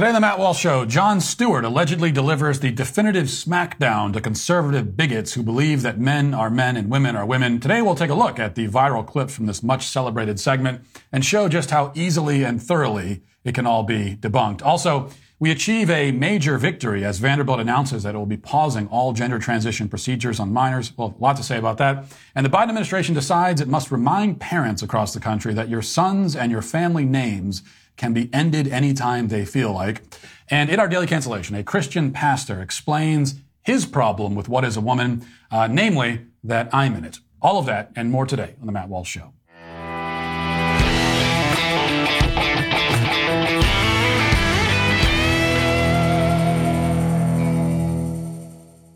Today on the Matt Walsh Show, Jon Stewart allegedly delivers the definitive smackdown to conservative bigots who believe that men are men and women are women. Today we'll take a look at the viral clips from this much celebrated segment and show just how easily and thoroughly it can all be debunked. Also, we achieve a major victory as Vanderbilt announces that it will be pausing all gender transition procedures on minors. Well, a lot to say about that. And the Biden administration decides it must remind parents across the country that your sons and your family names can be ended anytime they feel like. And in our daily cancellation, a Christian pastor explains his problem with what is a woman, uh, namely that I'm in it. All of that and more today on The Matt Walsh Show.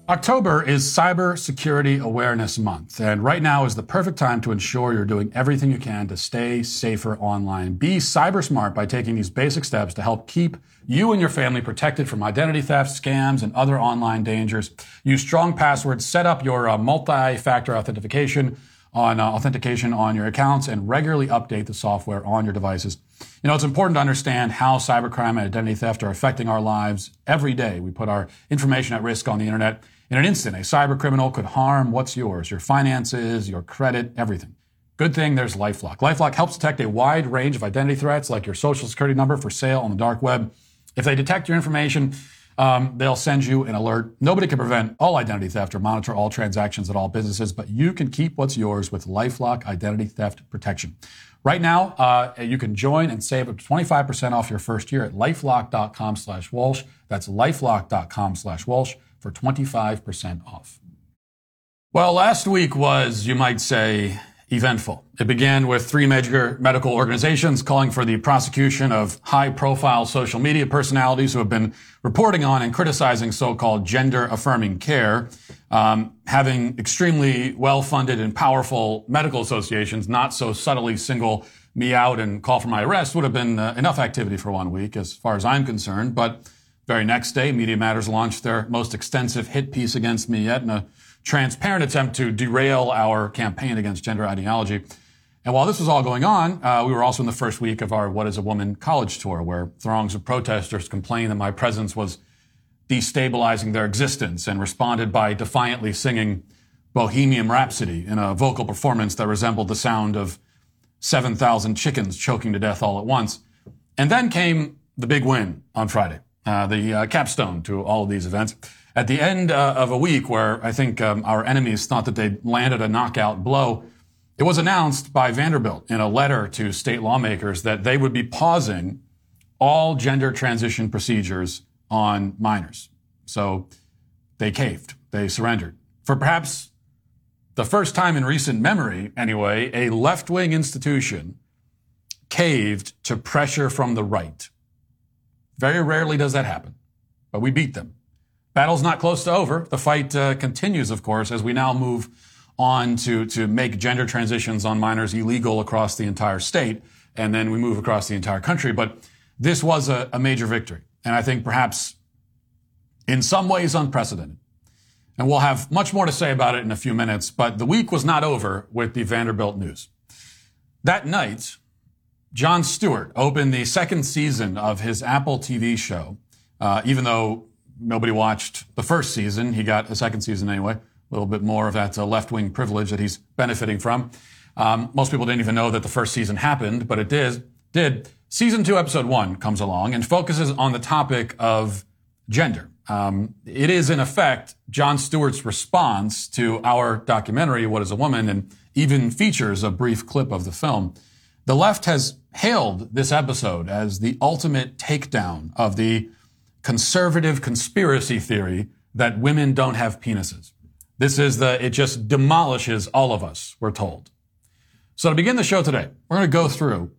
October is Cyber Security Awareness Month, and right now is the perfect time to ensure you're doing everything you can to stay safer online. Be cyber smart by taking these basic steps to help keep you and your family protected from identity theft, scams, and other online dangers. Use strong passwords, set up your uh, multi-factor authentication on uh, authentication on your accounts, and regularly update the software on your devices. You know, it's important to understand how cybercrime and identity theft are affecting our lives every day. We put our information at risk on the internet. In an instant, a cyber criminal could harm what's yours, your finances, your credit, everything. Good thing there's Lifelock. Lifelock helps detect a wide range of identity threats like your social security number for sale on the dark web. If they detect your information, um, they'll send you an alert. Nobody can prevent all identity theft or monitor all transactions at all businesses, but you can keep what's yours with LifeLock Identity Theft Protection. Right now, uh, you can join and save up to 25% off your first year at lifelock.com slash Walsh. That's lifelock.com slash Walsh for 25% off. Well, last week was, you might say, eventful. It began with three major medical organizations calling for the prosecution of high profile social media personalities who have been reporting on and criticizing so-called gender affirming care, um, having extremely well funded and powerful medical associations not so subtly single me out and call for my arrest would have been uh, enough activity for one week as far as I'm concerned. But very next day, Media Matters launched their most extensive hit piece against me yet in a transparent attempt to derail our campaign against gender ideology. And while this was all going on, uh, we were also in the first week of our What is a Woman college tour, where throngs of protesters complained that my presence was destabilizing their existence and responded by defiantly singing Bohemian Rhapsody in a vocal performance that resembled the sound of 7,000 chickens choking to death all at once. And then came the big win on Friday uh, the uh, capstone to all of these events. At the end uh, of a week where I think um, our enemies thought that they'd landed a knockout blow, it was announced by Vanderbilt in a letter to state lawmakers that they would be pausing all gender transition procedures on minors. So they caved. They surrendered. For perhaps the first time in recent memory, anyway, a left wing institution caved to pressure from the right. Very rarely does that happen, but we beat them. Battle's not close to over. The fight uh, continues, of course, as we now move on to, to make gender transitions on minors illegal across the entire state, and then we move across the entire country. But this was a, a major victory, and I think perhaps in some ways unprecedented. And we'll have much more to say about it in a few minutes, but the week was not over with the Vanderbilt news. That night, Jon Stewart opened the second season of his Apple TV show. Uh, even though nobody watched the first season, he got a second season anyway. A little bit more of that uh, left wing privilege that he's benefiting from. Um, most people didn't even know that the first season happened, but it did. Did season two, episode one comes along and focuses on the topic of gender. Um, it is in effect Jon Stewart's response to our documentary, "What Is a Woman," and even features a brief clip of the film. The left has hailed this episode as the ultimate takedown of the conservative conspiracy theory that women don't have penises. This is the, it just demolishes all of us, we're told. So to begin the show today, we're going to go through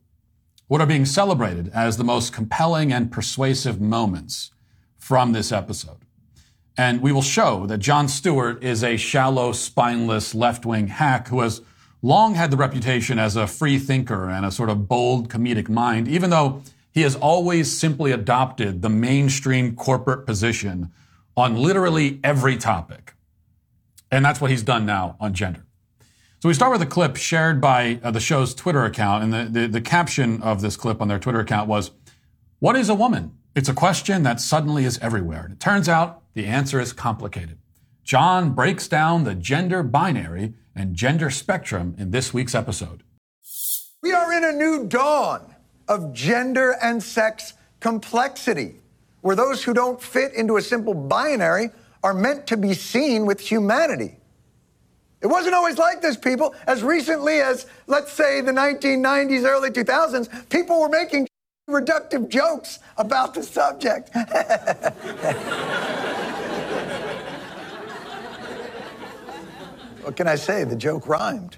what are being celebrated as the most compelling and persuasive moments from this episode. And we will show that Jon Stewart is a shallow, spineless left-wing hack who has long had the reputation as a free thinker and a sort of bold comedic mind, even though he has always simply adopted the mainstream corporate position on literally every topic. And that's what he's done now on gender. So we start with a clip shared by uh, the show's Twitter account, and the, the, the caption of this clip on their Twitter account was, What is a woman? It's a question that suddenly is everywhere. And it turns out the answer is complicated. Jon breaks down the gender binary and gender spectrum in this week's episode. We are in a new dawn of gender and sex complexity, where those who don't fit into a simple binary are meant to be seen with humanity. It wasn't always like this, people. As recently as, let's say, the 1990s, early 2000s, people were making reductive jokes about the subject. what can I say? The joke rhymed.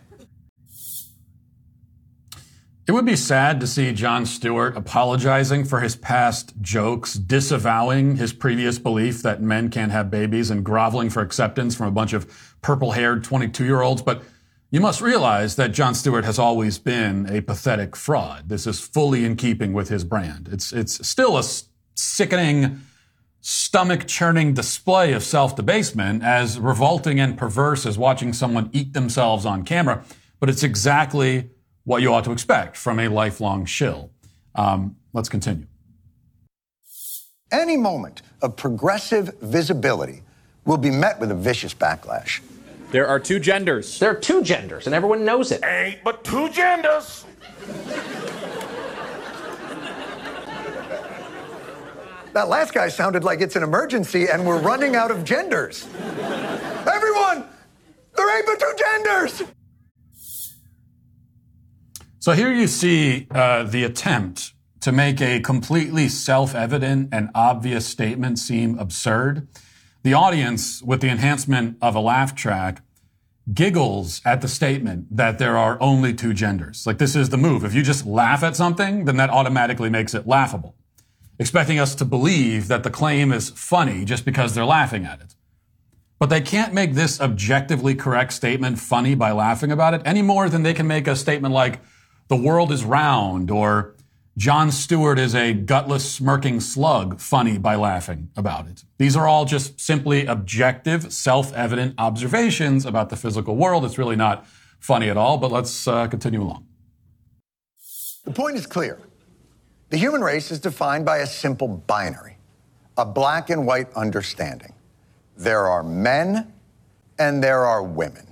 It would be sad to see Jon Stewart apologizing for his past jokes, disavowing his previous belief that men can't have babies, and groveling for acceptance from a bunch of purple haired 22 year olds. But you must realize that Jon Stewart has always been a pathetic fraud. This is fully in keeping with his brand. It's, it's still a sickening, stomach churning display of self debasement, as revolting and perverse as watching someone eat themselves on camera. But it's exactly what you ought to expect from a lifelong shill. Um, let's continue. Any moment of progressive visibility will be met with a vicious backlash. There are two genders. There are two genders, and everyone knows it. Ain't but two genders. That last guy sounded like it's an emergency and we're running out of genders. Everyone, there ain't but two genders. So here you see uh, the attempt to make a completely self-evident and obvious statement seem absurd. The audience, with the enhancement of a laugh track, giggles at the statement that there are only two genders. Like this is the move. If you just laugh at something, then that automatically makes it laughable, expecting us to believe that the claim is funny just because they're laughing at it. But they can't make this objectively correct statement funny by laughing about it any more than they can make a statement like, the world is round or Jon Stewart is a gutless, smirking slug, funny by laughing about it. These are all just simply objective, self-evident observations about the physical world. It's really not funny at all, but let's uh, continue along. The point is clear. The human race is defined by a simple binary, a black and white understanding. There are men and there are women,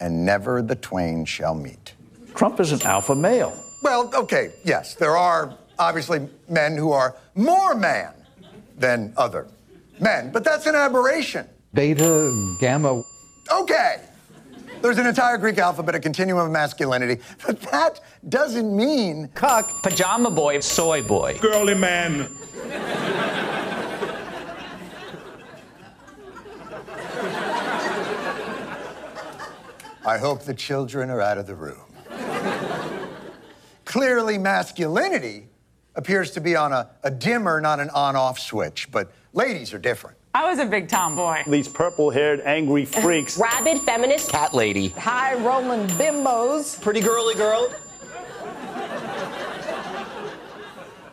and never the twain shall meet. Trump is an alpha male. Well, okay, yes, there are obviously men who are more man than other men, but that's an aberration. Beta, gamma. Okay. There's an entire Greek alphabet, a continuum of masculinity, but that doesn't mean cuck, pajama boy, soy boy, girly man. I hope the children are out of the room. Clearly, masculinity appears to be on a, a dimmer, not an on off switch, but ladies are different. I was a big tomboy. These purple haired, angry freaks. Rabid feminist. Cat lady. High rolling bimbos. Pretty girly girl.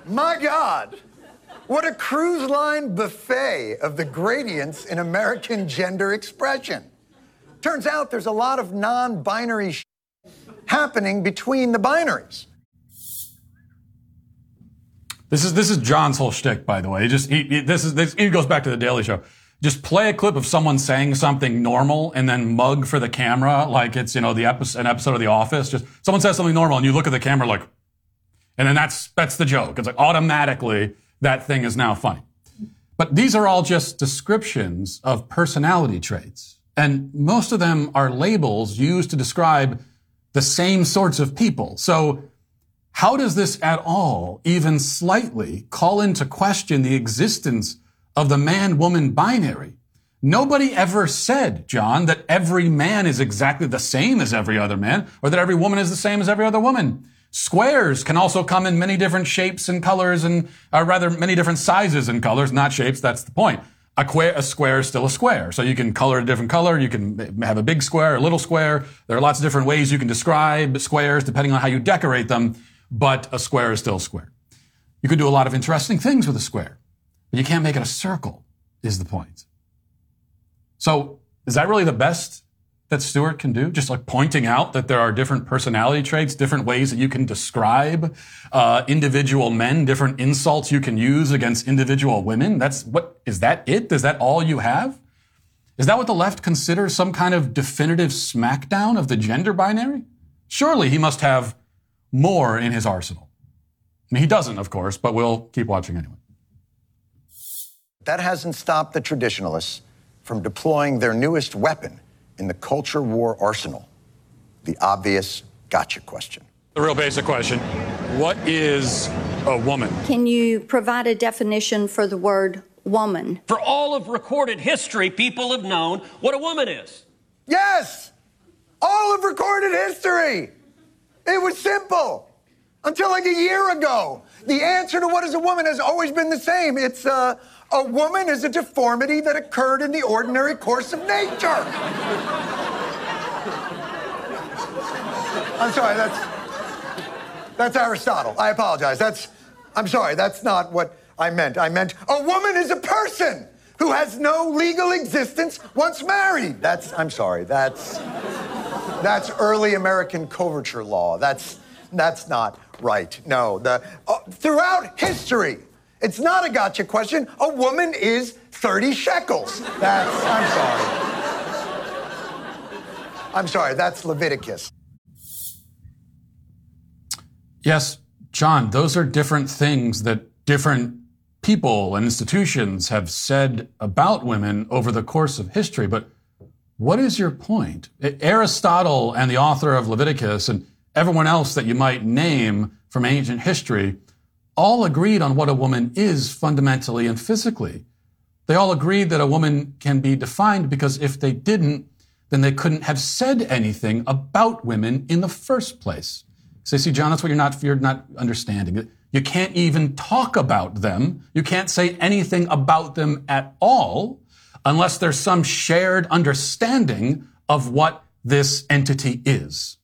My God, what a cruise line buffet of the gradients in American gender expression. Turns out there's a lot of non binary happening between the binaries. This is this is Jon's whole shtick, by the way. He just he, he this is this he goes back to the Daily Show. Just play a clip of someone saying something normal and then mug for the camera like it's you know the episode, an episode of The Office. Just someone says something normal and you look at the camera like, and then that's that's the joke. It's like automatically that thing is now funny. But these are all just descriptions of personality traits, and most of them are labels used to describe the same sorts of people. So how does this at all, even slightly, call into question the existence of the man-woman binary? Nobody ever said, Jon, that every man is exactly the same as every other man, or that every woman is the same as every other woman. Squares can also come in many different shapes and colors and, or uh, rather, many different sizes and colors, not shapes. That's the point. A, a square is still a square. So you can color a different color. You can have a big square, a little square. There are lots of different ways you can describe squares depending on how you decorate them but a square is still a square. You can do a lot of interesting things with a square, but you can't make it a circle, is the point. So, is that really the best that Stewart can do? Just like pointing out that there are different personality traits, different ways that you can describe uh, individual men, different insults you can use against individual women. That's what is that it? Is that all you have? Is that what the left considers some kind of definitive smackdown of the gender binary? Surely he must have more in his arsenal. I mean, he doesn't, of course, but we'll keep watching anyway. That hasn't stopped the traditionalists from deploying their newest weapon in the culture war arsenal the obvious gotcha question. The real basic question What is a woman? Can you provide a definition for the word woman? For all of recorded history, people have known what a woman is. Yes! All of recorded history! It was simple. Until like a year ago. The answer to what is a woman has always been the same. It's uh, a woman is a deformity that occurred in the ordinary course of nature. I'm sorry, that's that's Aristotle. I apologize. That's I'm sorry, that's not what I meant. I meant a woman is a person who has no legal existence once married. That's I'm sorry. That's that's early American coverture law. That's that's not right. No, the uh, throughout history, it's not a gotcha question. A woman is 30 shekels. That's I'm sorry. I'm sorry. That's Leviticus. Yes, Jon, those are different things that different people and institutions have said about women over the course of history. But what is your point? Aristotle and the author of Leviticus and everyone else that you might name from ancient history all agreed on what a woman is fundamentally and physically. They all agreed that a woman can be defined because if they didn't, then they couldn't have said anything about women in the first place. So see, Jon, that's what you're not, you're not understanding. You can't even talk about them. You can't say anything about them at all unless there's some shared understanding of what this entity is.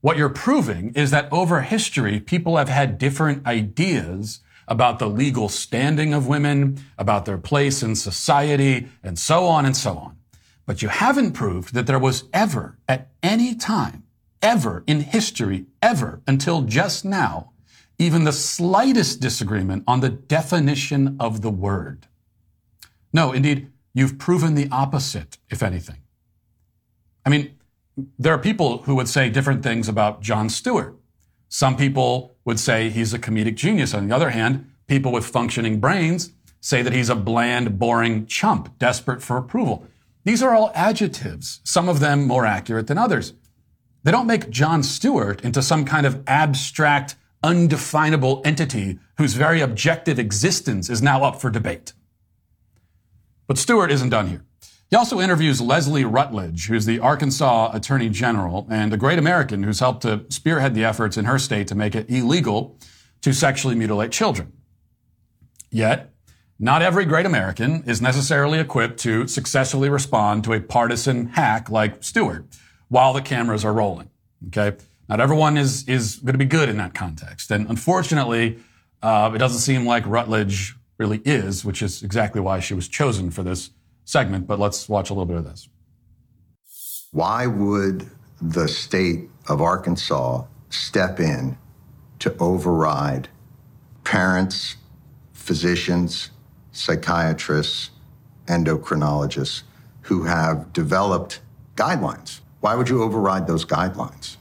What you're proving is that over history, people have had different ideas about the legal standing of women, about their place in society, and so on and so on. But you haven't proved that there was ever, at any time, ever in history, ever until just now, even the slightest disagreement on the definition of the word. No, indeed, you've proven the opposite, if anything. I mean, there are people who would say different things about Jon Stewart. Some people would say he's a comedic genius. On the other hand, people with functioning brains say that he's a bland, boring chump, desperate for approval. These are all adjectives, some of them more accurate than others. They don't make Jon Stewart into some kind of abstract, undefinable entity whose very objective existence is now up for debate. But Stewart isn't done here. He also interviews Leslie Rutledge, who's the Arkansas Attorney General and a great American who's helped to spearhead the efforts in her state to make it illegal to sexually mutilate children. Yet, not every great American is necessarily equipped to successfully respond to a partisan hack like Stewart while the cameras are rolling. Okay. Not everyone is, is going to be good in that context. And unfortunately, uh, it doesn't seem like Rutledge really is, which is exactly why she was chosen for this segment. But let's watch a little bit of this. Why would the state of Arkansas step in to override parents, physicians, psychiatrists, endocrinologists who have developed guidelines? Why would you override those guidelines?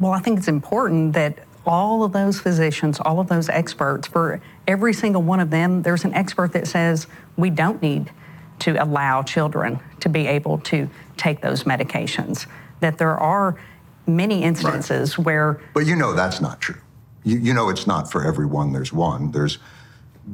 Well, I think it's important that all of those physicians, all of those experts, for every single one of them, there's an expert that says we don't need to allow children to be able to take those medications. That there are many instances right. where. But you know that's not true. You, you know it's not for everyone, there's one. There's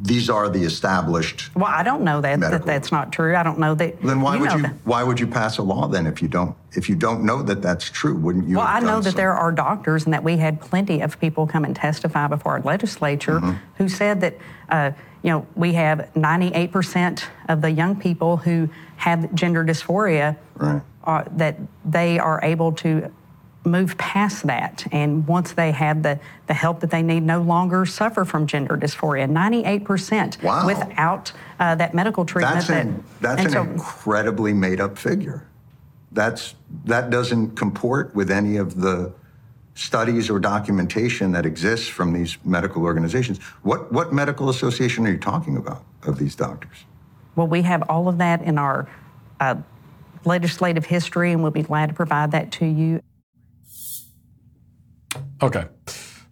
these are the established. Well, I don't know that, that that's not true. I don't know that. Then why you would you that. why would you pass a law then if you don't if you don't know that that's true? Wouldn't you? Well, I know that so? there are doctors and that we had plenty of people come and testify before our legislature mm-hmm. who said that. Uh, you know, we have 98% of the young people who have gender dysphoria right. uh, that they are able to move past that. And once they have the, the help that they need, no longer suffer from gender dysphoria. 98% wow. without uh, that medical treatment. That's an, that's an so, incredibly made up figure. That's, that doesn't comport with any of the studies or documentation that exists from these medical organizations. What, what medical association are you talking about of these doctors? Well, we have all of that in our uh, legislative history, and we'll be glad to provide that to you. Okay.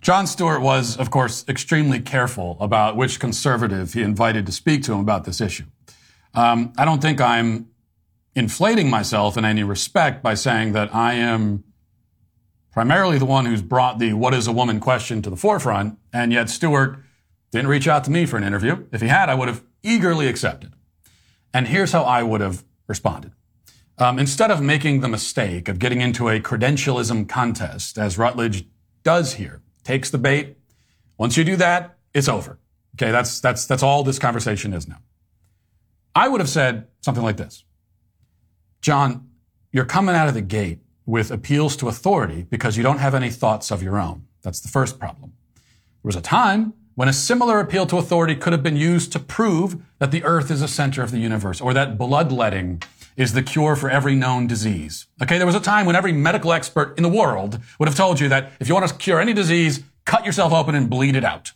Jon Stewart was, of course, extremely careful about which conservative he invited to speak to him about this issue. Um, I don't think I'm inflating myself in any respect by saying that I am primarily the one who's brought the what is a woman question to the forefront, and yet Stewart didn't reach out to me for an interview. If he had, I would have eagerly accepted. And here's how I would have responded. Um, instead of making the mistake of getting into a credentialism contest, as Rutledge does here, takes the bait. Once you do that, it's over. Okay, that's that's that's all this conversation is now. I would have said something like this. Jon, you're coming out of the gate with appeals to authority because you don't have any thoughts of your own. That's the first problem. There was a time when a similar appeal to authority could have been used to prove that the earth is the center of the universe or that bloodletting is the cure for every known disease. Okay, there was a time when every medical expert in the world would have told you that if you want to cure any disease, cut yourself open and bleed it out.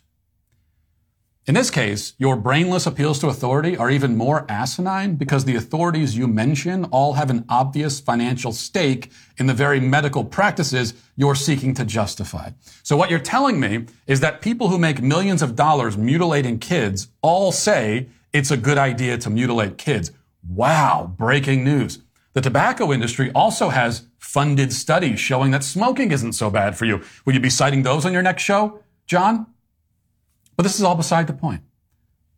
In this case, your brainless appeals to authority are even more asinine because the authorities you mention all have an obvious financial stake in the very medical practices you're seeking to justify. So what you're telling me is that people who make millions of dollars mutilating kids all say it's a good idea to mutilate kids. Wow, breaking news. The tobacco industry also has funded studies showing that smoking isn't so bad for you. Will you be citing those on your next show, Jon? But this is all beside the point.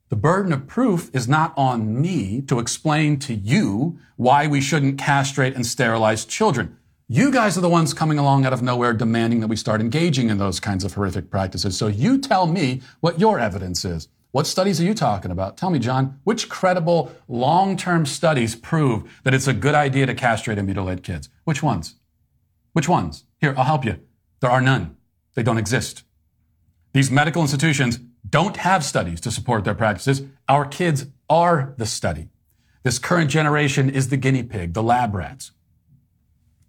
The burden of proof is not on me to explain to you why we shouldn't castrate and sterilize children. You guys are the ones coming along out of nowhere demanding that we start engaging in those kinds of horrific practices. So you tell me what your evidence is. What studies are you talking about? Tell me, Jon, which credible long-term studies prove that it's a good idea to castrate and mutilate kids? Which ones? Which ones? Here, I'll help you. There are none. They don't exist. These medical institutions don't have studies to support their practices. Our kids are the study. This current generation is the guinea pig, the lab rats.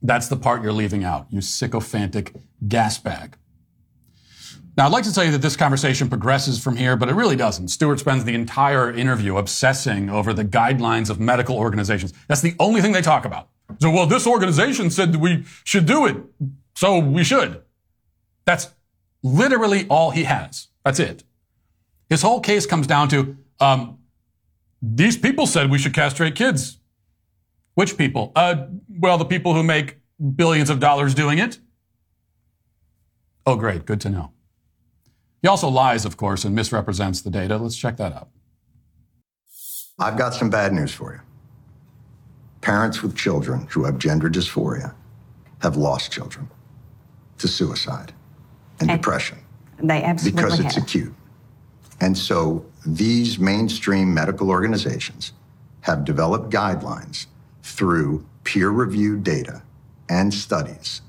That's the part you're leaving out, you sycophantic gas bag. Now, I'd like to tell you that this conversation progresses from here, but it really doesn't. Stewart spends the entire interview obsessing over the guidelines of medical organizations. That's the only thing they talk about. So, well, this organization said we should do it, so we should. That's literally all he has. That's it. His whole case comes down to um, these people said we should castrate kids. Which people? Uh, well, the people who make billions of dollars doing it. Oh, great. Good to know. He also lies, of course, and misrepresents the data. Let's check that out. I've got some bad news for you. Parents with children who have gender dysphoria have lost children to suicide and, and depression. They absolutely Because it's have. acute. And so these mainstream medical organizations have developed guidelines through peer reviewed data and studies.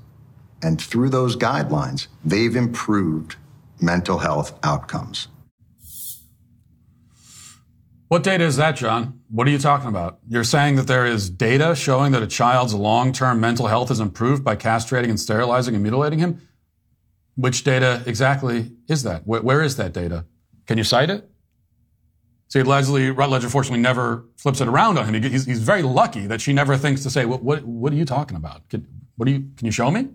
And through those guidelines, they've improved mental health outcomes. What data is that, Jon? What are you talking about? You're saying that there is data showing that a child's long term mental health is improved by castrating and sterilizing and mutilating him? Which data exactly is that? where, where is that data? Can you cite it? See, Leslie Rutledge unfortunately never flips it around on him. He's, he's very lucky that she never thinks to say, what, what, what are you talking about? Can, what are you, can you show me?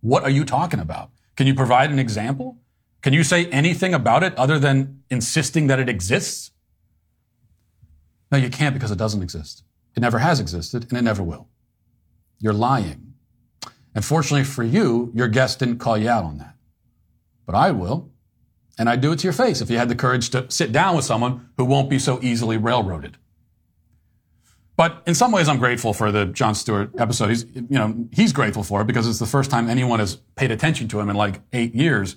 What are you talking about? Can you provide an example? Can you say anything about it other than insisting that it exists? No, you can't because it doesn't exist. It never has existed and it never will. You're lying. And fortunately for you, your guest didn't call you out on that. But I will. And I'd do it to your face if you had the courage to sit down with someone who won't be so easily railroaded. But in some ways, I'm grateful for the Jon Stewart episode. He's, you know, he's grateful for it because it's the first time anyone has paid attention to him in like eight years.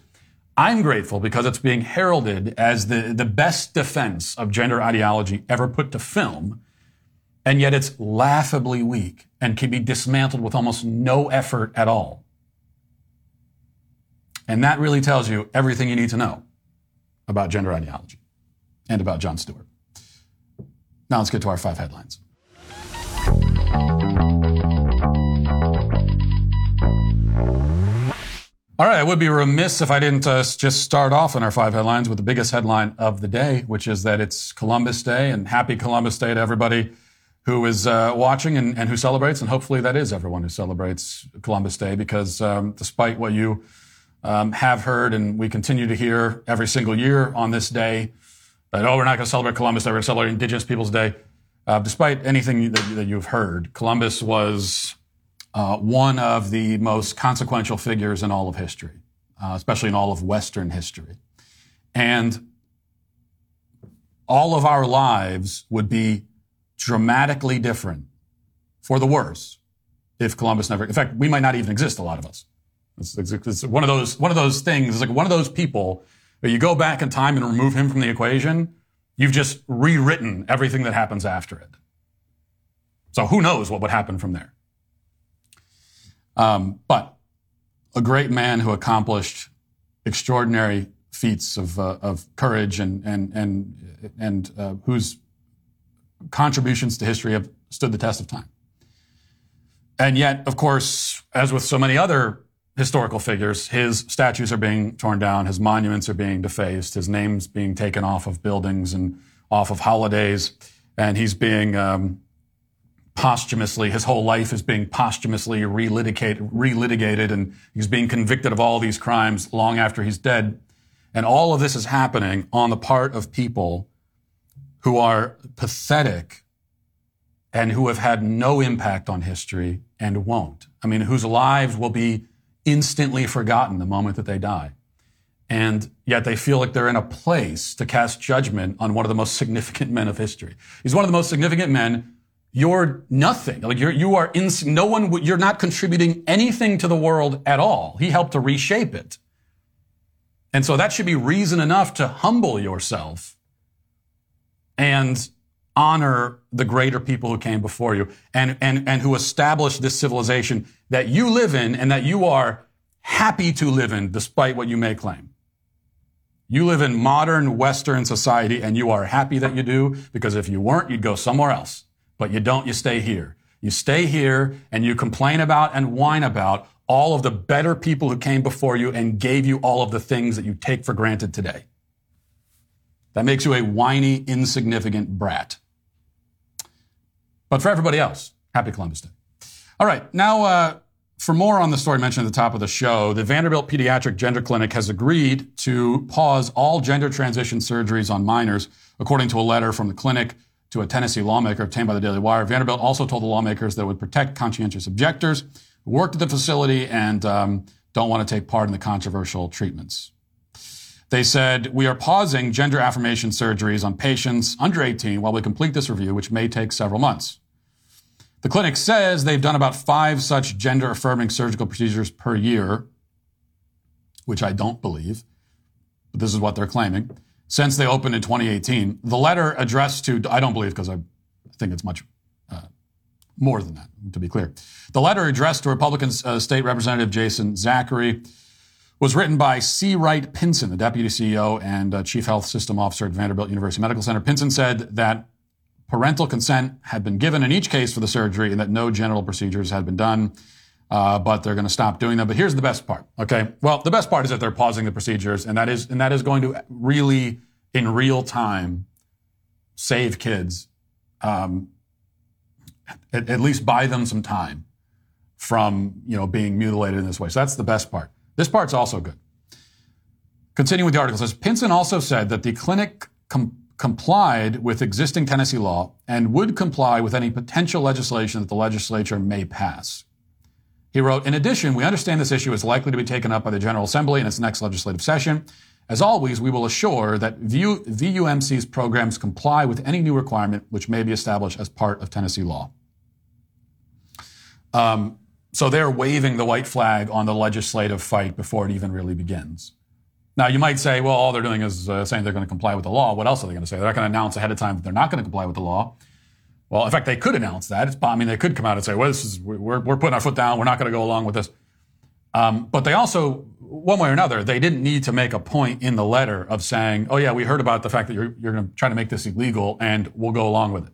I'm grateful because it's being heralded as the, the best defense of gender ideology ever put to film. And yet it's laughably weak and can be dismantled with almost no effort at all. And that really tells you everything you need to know about gender ideology and about Jon Stewart. Now let's get to our five headlines. All right, I would be remiss if I didn't uh, just start off in our five headlines with the biggest headline of the day, which is that it's Columbus Day, and happy Columbus Day to everybody who is uh, watching and, and, who celebrates, and hopefully that is everyone who celebrates Columbus Day, because um, despite what you um, have heard and we continue to hear every single year on this day, that oh, we're not going to celebrate Columbus Day, we're going to celebrate Indigenous Peoples Day. Uh, despite anything that, that you've heard, Columbus was uh, one of the most consequential figures in all of history, uh, especially in all of Western history. And all of our lives would be dramatically different for the worse if Columbus never, in fact, we might not even exist, a lot of us. It's, it's, it's one of those, one of those things, it's like one of those people that you go back in time and remove him from the equation, you've just rewritten everything that happens after it. So who knows what would happen from there? Um, but a great man who accomplished extraordinary feats of, uh, of courage and, and, and, and uh, whose contributions to history have stood the test of time. And yet, of course, as with so many other historical figures, his statues are being torn down, his monuments are being defaced, his name's being taken off of buildings and off of holidays, and he's being um, posthumously, his whole life is being posthumously relitigated, relitigated, and he's being convicted of all these crimes long after he's dead. And all of this is happening on the part of people who are pathetic and who have had no impact on history and won't. I mean, whose lives will be instantly forgotten the moment that they die. And yet they feel like they're in a place to cast judgment on one of the most significant men of history. He's one of the most significant men you're nothing. Like you're, you are in, no one, you're not contributing anything to the world at all. He helped to reshape it. And so that should be reason enough to humble yourself and honor the greater people who came before you and, and, and who established this civilization that you live in and that you are happy to live in despite what you may claim. You live in modern Western society and you are happy that you do because if you weren't, you'd go somewhere else. But you don't, you stay here. You stay here and you complain about and whine about all of the better people who came before you and gave you all of the things that you take for granted today. That makes you a whiny, insignificant brat. But for everybody else, happy Columbus Day. All right, now uh, for more on the story mentioned at the top of the show, the Vanderbilt Pediatric Gender Clinic has agreed to pause all gender transition surgeries on minors, according to a letter from the clinic to a Tennessee lawmaker obtained by the Daily Wire. Vanderbilt also told the lawmakers that it would protect conscientious objectors who worked at the facility and um, don't want to take part in the controversial treatments. They said, We are pausing gender affirmation surgeries on patients under 18 while we complete this review, which may take several months. The clinic says they've done about five such gender affirming surgical procedures per year, which I don't believe, but this is what they're claiming since they opened in 2018. The letter addressed to, I don't believe because I think it's much uh, more than that, to be clear. The letter addressed to Republican uh, State Representative Jason Zachary was written by C. Wright Pinson, the deputy CEO and uh, chief health system officer at Vanderbilt University Medical Center. Pinson said that parental consent had been given in each case for the surgery and that no genital procedures had been done uh, but they're going to stop doing them. But here's the best part. Okay. Well, the best part is that they're pausing the procedures, and that is and that is going to really, in real time, save kids. Um, at, at least buy them some time from you know being mutilated in this way. So that's the best part. This part's also good. Continuing with the article, says Pinson also said that the clinic com- complied with existing Tennessee law and would comply with any potential legislation that the legislature may pass. He wrote, In addition, we understand this issue is likely to be taken up by the General Assembly in its next legislative session. As always, we will assure that VUMC's programs comply with any new requirement which may be established as part of Tennessee law. Um, so they're waving the white flag on the legislative fight before it even really begins. Now, you might say, well, all they're doing is uh, saying they're going to comply with the law. What else are they going to say? They're not going to announce ahead of time that they're not going to comply with the law. Well, in fact, they could announce that. It's, I mean, they could come out and say, well, this is, we're, we're putting our foot down. We're not going to go along with this. Um, but they also, one way or another, they didn't need to make a point in the letter of saying, oh, yeah, we heard about the fact that you're, you're going to try to make this illegal and we'll go along with it.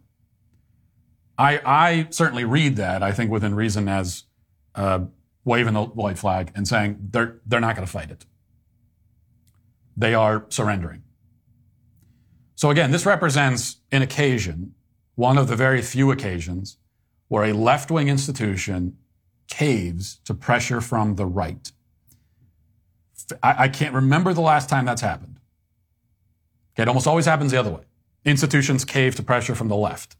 I, I certainly read that, I think, within reason as uh, waving the white flag and saying they're, they're not going to fight it. They are surrendering. So again, this represents an occasion, one of the very few occasions, where a left wing institution caves to pressure from the right. I, I, can't remember the last time that's happened. Okay, it almost always happens the other way. Institutions cave to pressure from the left.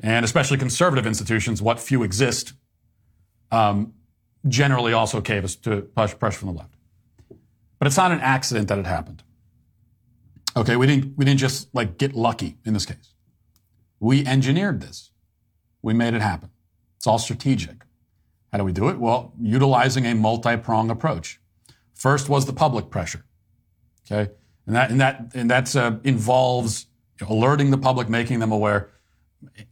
And especially conservative institutions, what few exist, um, generally also cave to pressure from the left. But it's not an accident that it happened. Okay, we didn't, we didn't just like get lucky in this case. We engineered this. We made it happen. It's all strategic. How do we do it? Well, utilizing a multi-prong approach. First was the public pressure. Okay, and that and that and that uh, involves alerting the public, making them aware,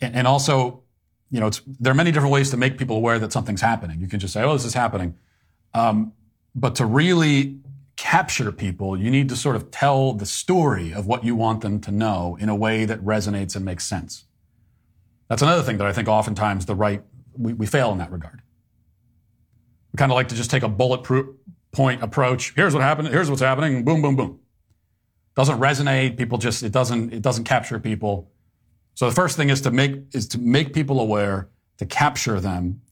and, and also, you know, there are many different ways to make people aware that something's happening. You can just say, "Oh, this is happening," um, but to really capture people, you need to sort of tell the story of what you want them to know in a way that resonates and makes sense. That's another thing that I think oftentimes the right we, we fail in that regard. Kind of like to just take a bullet point approach. Here's what happened. Here's what's happening. Boom, boom, boom. Doesn't resonate. People just it doesn't it doesn't capture people. So the first thing is to make is to make people aware, to capture them,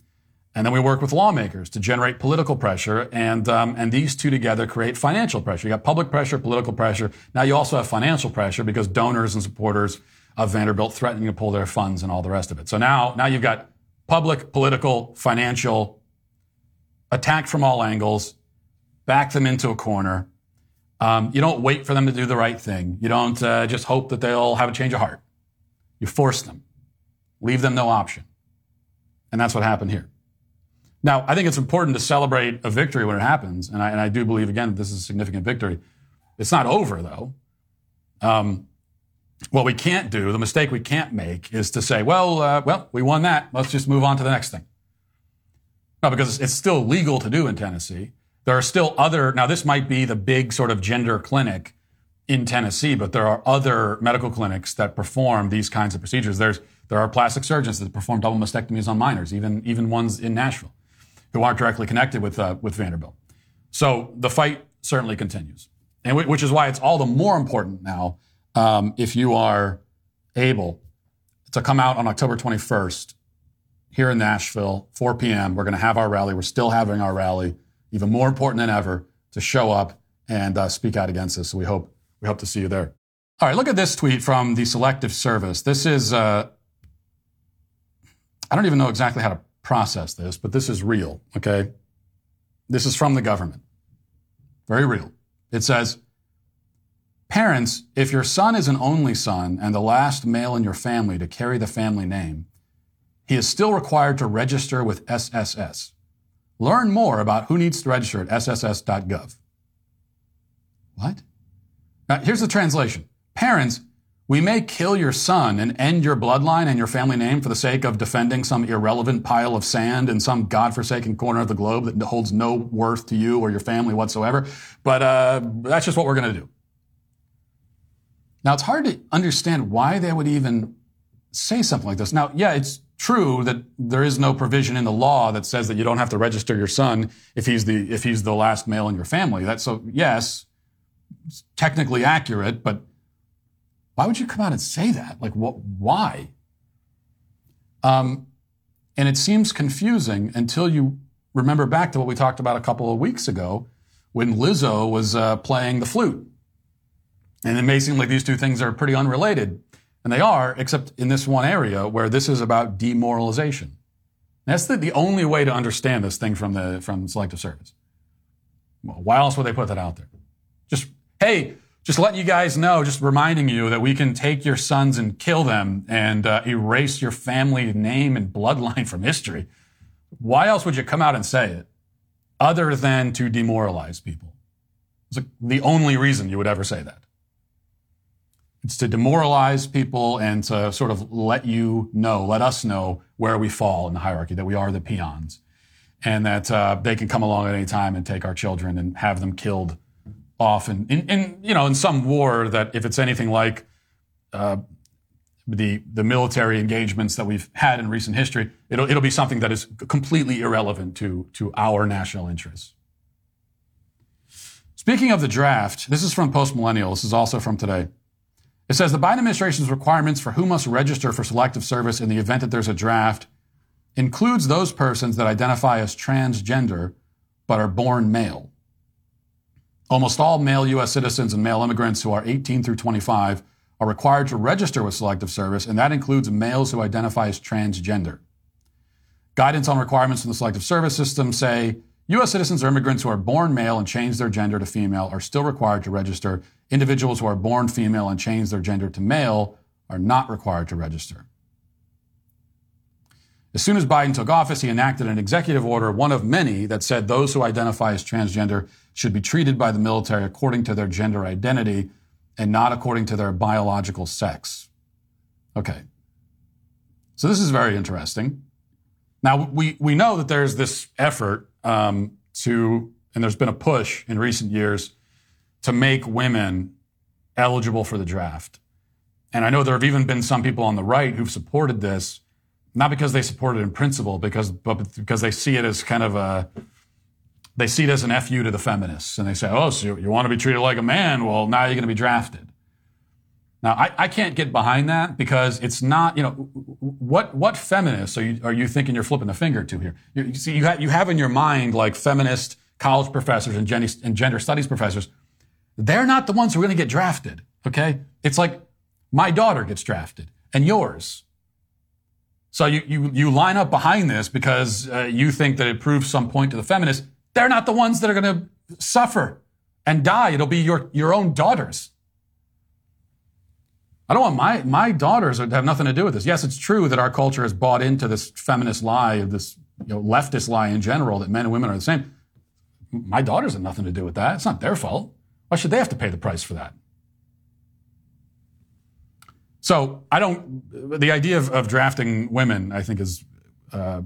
and then we work with lawmakers to generate political pressure, and um, and these two together create financial pressure. You got public pressure, political pressure. Now you also have financial pressure because donors and supporters of Vanderbilt threatening to pull their funds and all the rest of it. So now now you've got public, political, financial attack from all angles, back them into a corner. Um, you don't wait for them to do the right thing. You don't uh, just hope that they'll have a change of heart. You force them, leave them no option. And that's what happened here. Now, I think it's important to celebrate a victory when it happens. And I, and I do believe, again, that this is a significant victory. It's not over, though. Um, what we can't do, the mistake we can't make, is to say, well, uh, well, we won that. Let's just move on to the next thing. No, because it's still legal to do in Tennessee. There are still other, now this might be the big sort of gender clinic in Tennessee, but there are other medical clinics that perform these kinds of procedures. There's, there are plastic surgeons that perform double mastectomies on minors, even, even ones in Nashville, who aren't directly connected with, uh, with Vanderbilt. So the fight certainly continues. And w- which is why it's all the more important now um, if you are able to come out on October 21st here in Nashville, 4 p.m. We're going to have our rally. We're still having our rally, even more important than ever, to show up and uh, speak out against this. So we hope we hope to see you there. All right, look at this tweet from the Selective Service. This is uh, I don't even know exactly how to process this, but this is real. Okay, this is from the government. Very real. It says. Parents, if your son is an only son and the last male in your family to carry the family name, he is still required to register with SSS. Learn more about who needs to register at sss.gov. What? Now, here's the translation. Parents, we may kill your son and end your bloodline and your family name for the sake of defending some irrelevant pile of sand in some godforsaken corner of the globe that holds no worth to you or your family whatsoever. But uh, that's just what we're going to do. Now, it's hard to understand why they would even say something like this. Now, yeah, it's true that there is no provision in the law that says that you don't have to register your son if he's the if he's the last male in your family. That's so yes, technically accurate, but why would you come out and say that? Like what why? Um, and it seems confusing until you remember back to what we talked about a couple of weeks ago when Lizzo was uh, playing the flute. And it may seem like these two things are pretty unrelated. And they are, except in this one area where this is about demoralization. That's the, the only way to understand this thing from the from Selective Service. Why else would they put that out there? Just, hey, just letting you guys know, just reminding you that we can take your sons and kill them and uh, erase your family name and bloodline from history. Why else would you come out and say it other than to demoralize people? It's like the only reason you would ever say that. It's to demoralize people and to sort of let you know, let us know where we fall in the hierarchy, that we are the peons, and that uh, they can come along at any time and take our children and have them killed off in, in, in you know, in some war that if it's anything like uh, the, the military engagements that we've had in recent history, it'll, it'll be something that is completely irrelevant to, to our national interests. Speaking of the draft, this is from Post Millennial. This is also from today. It says the Biden administration's requirements for who must register for selective service in the event that there's a draft includes those persons that identify as transgender but are born male. Almost all male U.S. citizens and male immigrants who are 18 through 25 are required to register with Selective Service, and that includes males who identify as transgender. Guidance on requirements in the Selective Service system say U.S. citizens or immigrants who are born male and change their gender to female are still required to register. Individuals who are born female and change their gender to male are not required to register. As soon as Biden took office, he enacted an executive order, one of many, that said those who identify as transgender should be treated by the military according to their gender identity and not according to their biological sex. Okay. So this is very interesting. Now, we, we know that there's this effort um, to, and there's been a push in recent years to make women eligible for the draft. And I know there have even been some people on the right who've supported this, not because they support it in principle, because, but because they see it as kind of a, they see it as an FU to the feminists. And they say, oh, so you, you want to be treated like a man? Well, now you're going to be drafted. Now, I, I can't get behind that because it's not, you know, what, what feminists are you, are you thinking you're flipping the finger to here? You, you see, you, ha- you have in your mind like feminist college professors and, gen- and gender studies professors. They're not the ones who are going to get drafted, okay? It's like my daughter gets drafted and yours. So you, you, you line up behind this because uh, you think that it proves some point to the feminists. They're not the ones that are going to suffer and die. It'll be your, your own daughters. I don't want my, my daughters to have nothing to do with this. Yes, it's true that our culture has bought into this feminist lie, this you know, leftist lie in general, that men and women are the same. My daughters have nothing to do with that. It's not their fault. Why should they have to pay the price for that? So I don't, the idea of, of drafting women, I think, is uh,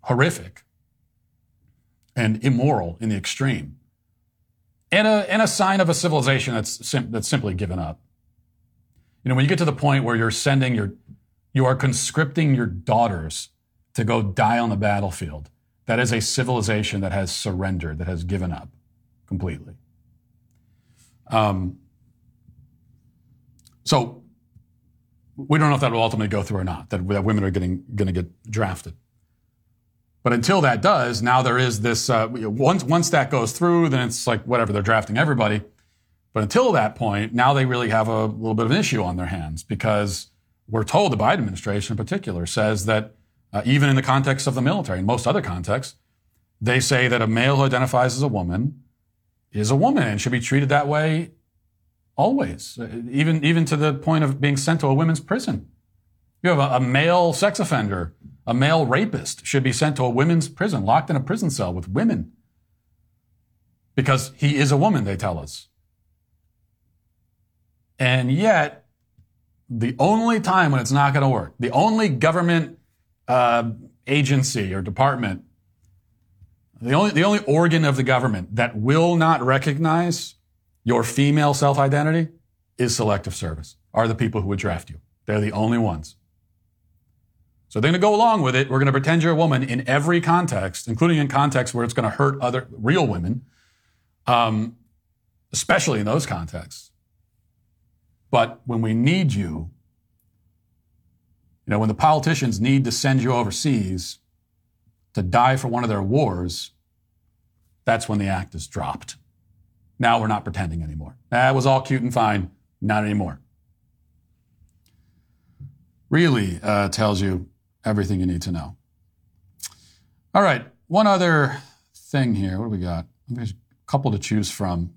horrific and immoral in the extreme. And a, and a sign of a civilization that's, sim- that's simply given up. You know, when you get to the point where you're sending your, you are conscripting your daughters to go die on the battlefield, that is a civilization that has surrendered, that has given up completely. Um, so we don't know if that will ultimately go through or not, that, that women are getting going to get drafted. But until that does, now there is this, uh, once, once that goes through, then it's like whatever, they're drafting everybody. But until that point, now they really have a little bit of an issue on their hands because we're told the Biden administration in particular says that uh, even in the context of the military and most other contexts, they say that a male who identifies as a woman is a woman and should be treated that way always, even, even to the point of being sent to a women's prison. You have a, a male sex offender, a male rapist should be sent to a women's prison, locked in a prison cell with women. Because he is a woman, they tell us. And yet, the only time when it's not going to work, the only government uh, agency or department, the only, the only organ of the government that will not recognize your female self identity is selective service, are the people who would draft you. They're the only ones. So they're going to go along with it. We're going to pretend you're a woman in every context, including in contexts where it's going to hurt other real women, um, especially in those contexts. But when we need you, you know, when the politicians need to send you overseas to die for one of their wars, that's when the act is dropped. Now we're not pretending anymore. That was all cute and fine. Not anymore. Really uh, tells you everything you need to know. All right, one other thing here. What do we got? There's a couple to choose from,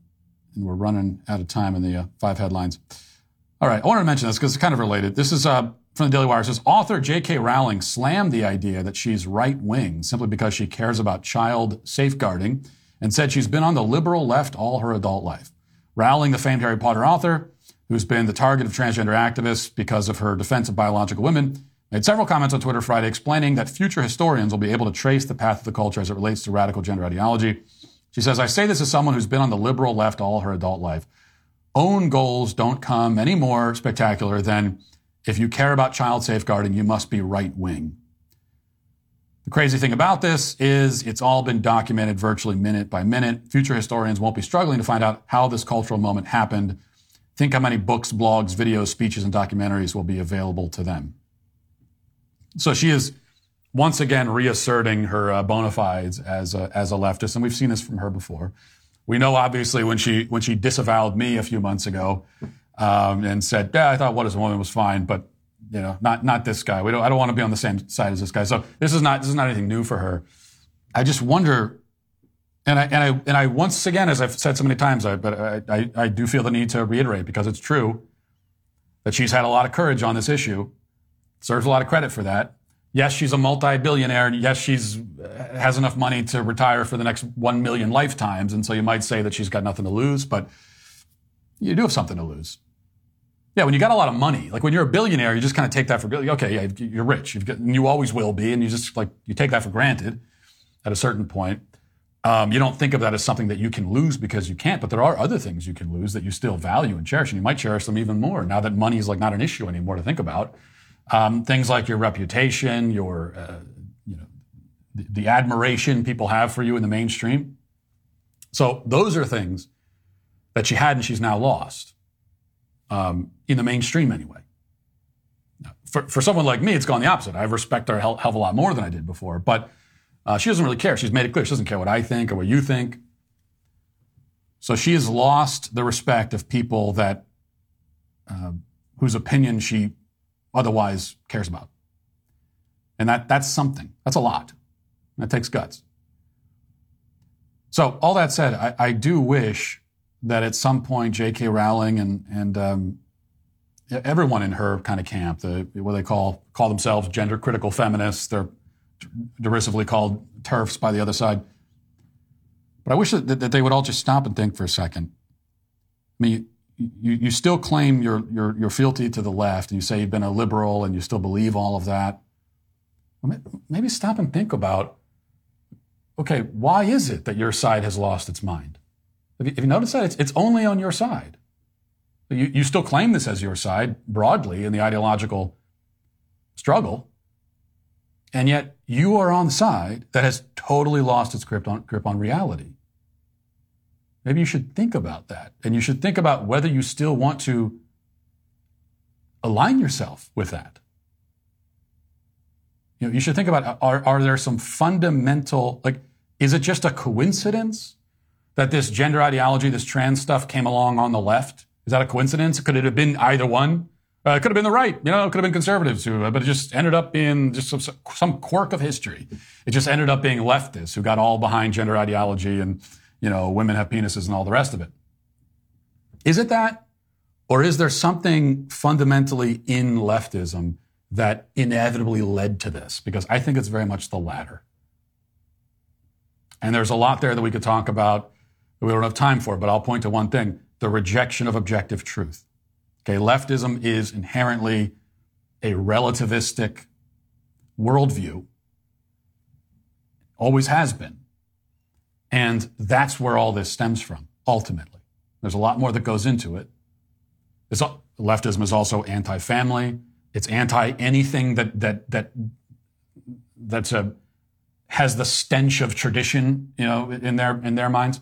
and we're running out of time in the uh, five headlines. All right, I wanted to mention this because it's kind of related. This is uh, from the Daily Wire. Says author J.K. Rowling slammed the idea that she's right wing simply because she cares about child safeguarding and said she's been on the liberal left all her adult life. Rowling, the famed Harry Potter author, who's been the target of transgender activists because of her defense of biological women, made several comments on Twitter Friday explaining that future historians will be able to trace the path of the culture as it relates to radical gender ideology. She says, I say this as someone who's been on the liberal left all her adult life. Own goals don't come any more spectacular than If you care about child safeguarding, you must be right wing. The crazy thing about this is it's all been documented virtually minute by minute. Future historians won't be struggling to find out how this cultural moment happened. Think how many books, blogs, videos, speeches, and documentaries will be available to them. So she is once again reasserting her uh, bona fides as a, as a leftist, and we've seen this from her before. We know obviously when she when she disavowed me a few months ago um, and said, "Yeah, I thought a woman was fine," but you know, not not this guy. We don't. I don't want to be on the same side as this guy. So this is not this is not anything new for her. I just wonder, and I and I and I once again, as I've said so many times, I, but I, I, I do feel the need to reiterate because it's true that she's had a lot of courage on this issue. serves a lot of credit for that. Yes, she's a multi-billionaire. Yes, she's has enough money to retire for the next one million lifetimes, and so you might say that she's got nothing to lose, but you do have something to lose. Yeah, when you got a lot of money, like when you're a billionaire, you just kind of take that for granted. okay. Yeah, you're rich. Got, you always will be, and you just like you take that for granted at a certain point. Um, you don't think of that as something that you can lose because you can't, but there are other things you can lose that you still value and cherish, and you might cherish them even more now that money is like not an issue anymore to think about. Um, things like your reputation, your uh, you know the, the admiration people have for you in the mainstream. So those are things that she had and she's now lost um, in the mainstream anyway. For, for someone like me, it's gone the opposite. I respect her a hell, hell of a lot more than I did before. But uh, she doesn't really care. She's made it clear. She doesn't care what I think or what you think. So she has lost the respect of people that uh, whose opinion she otherwise cares about. And that, that's something. That's a lot. That takes guts. So all that said, I, I do wish that at some point J.K. Rowling and and um, everyone in her kind of camp, the what they call call themselves gender critical feminists, they're derisively called TERFs by the other side. But I wish that, that they would all just stop and think for a second. I mean, you, you still claim your, your, your fealty to the left, and you say you've been a liberal and you still believe all of that. Maybe stop and think about okay, why is it that your side has lost its mind? Have you, have you noticed that? It's, it's only on your side. You, you still claim this as your side broadly in the ideological struggle, and yet you are on the side that has totally lost its grip on, grip on reality. Maybe you should think about that. And you should think about whether you still want to align yourself with that. You know, you should think about are, are there some fundamental, like, is it just a coincidence that this gender ideology, this trans stuff came along on the left? Is that a coincidence? Could it have been either one? Uh, it could have been the right, you know, it could have been conservatives who, uh, but it just ended up being just some, some quirk of history. It just ended up being leftists who got all behind gender ideology and, you know, women have penises and all the rest of it. Is it that? Or is there something fundamentally in leftism that inevitably led to this? Because I think it's very much the latter. And there's a lot there that we could talk about that we don't have time for, but I'll point to one thing the rejection of objective truth. Okay, leftism is inherently a relativistic worldview, always has been. And that's where all this stems from, ultimately. There's a lot more that goes into it. It's, leftism is also anti-family. It's anti anything that that that that's a has the stench of tradition, you know, in their in their minds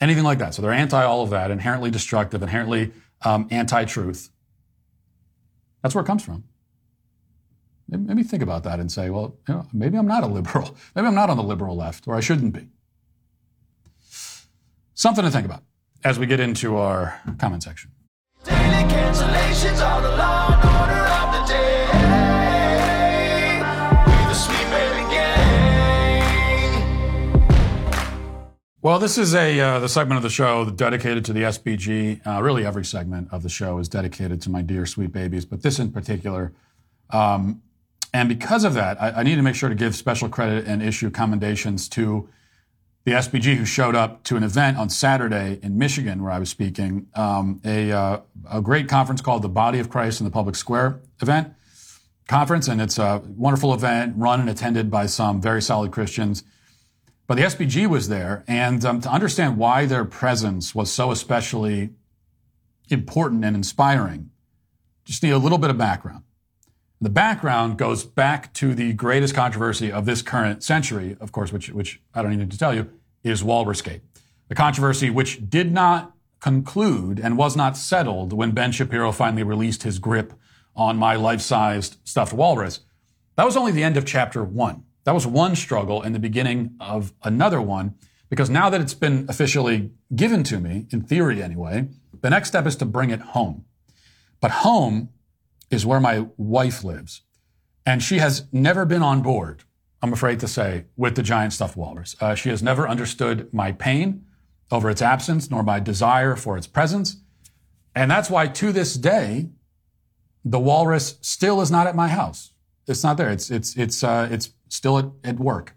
anything like that. So they're anti all of that, inherently destructive, inherently um, anti truth. That's where it comes from. Maybe, think about that and say, well, you know, maybe I'm not a liberal. Maybe I'm not on the liberal left, or I shouldn't be. Something to think about as we get into our comment section. Well, this is a uh, the segment of the show dedicated to the SBG. Uh, really, every segment of the show is dedicated to my dear sweet babies, but this in particular. Um, and because of that, I, I, need to make sure to give special credit and issue commendations to the SBG who showed up to an event on Saturday in Michigan where I was speaking, um, a, uh, a great conference called the Body of Christ in the Public Square event conference, and it's a wonderful event run and attended by some very solid Christians. But the SBG was there, and um, to understand why their presence was so especially important and inspiring, just need a little bit of background. The background goes back to the greatest controversy of this current century, of course, which, which I don't need to tell you, is Walrusgate. The controversy which did not conclude and was not settled when Ben Shapiro finally released his grip on my life-sized stuffed walrus. That was only the end of chapter one. That was one struggle and the beginning of another one, because now that it's been officially given to me, in theory anyway, the next step is to bring it home. But home is where my wife lives. And she has never been on board, I'm afraid to say, with the giant stuffed walrus. Uh, she has never understood my pain over its absence, nor my desire for its presence. And that's why to this day, the walrus still is not at my house. It's not there. It's, it's, it's, uh, it's still at, at work,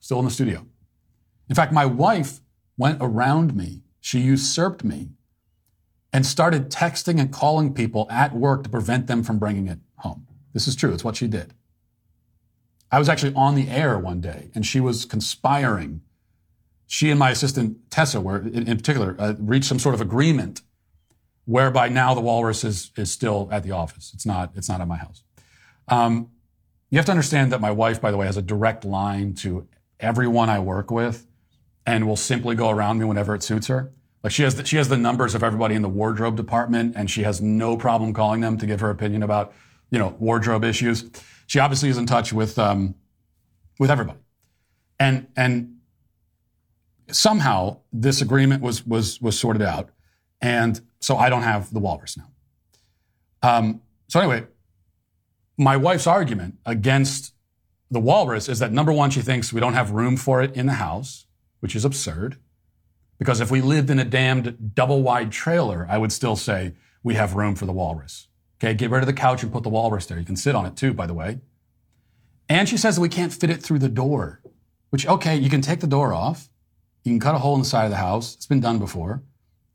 still in the studio. In fact, my wife went around me. She usurped me and started texting and calling people at work to prevent them from bringing it home. This is true. It's what she did. I was actually on the air one day and she was conspiring. She and my assistant Tessa were, in, in particular, uh, reached some sort of agreement whereby now the walrus is, is still at the office. It's not, it's not at my house. Um, you have to understand that my wife, by the way, has a direct line to everyone I work with and will simply go around me whenever it suits her. Like she has the, she has the numbers of everybody in the wardrobe department, and she has no problem calling them to give her opinion about you know wardrobe issues. She obviously is in touch with um, with everybody, and and somehow this agreement was was was sorted out, and so I don't have the walrus now. Um, so anyway, my wife's argument against the walrus is that number one, she thinks we don't have room for it in the house, which is absurd. Because if we lived in a damned double wide trailer, I would still say we have room for the walrus. Okay, get rid of the couch and put the walrus there. You can sit on it too, by the way. And she says that we can't fit it through the door, which, okay, you can take the door off. You can cut a hole in the side of the house. It's been done before.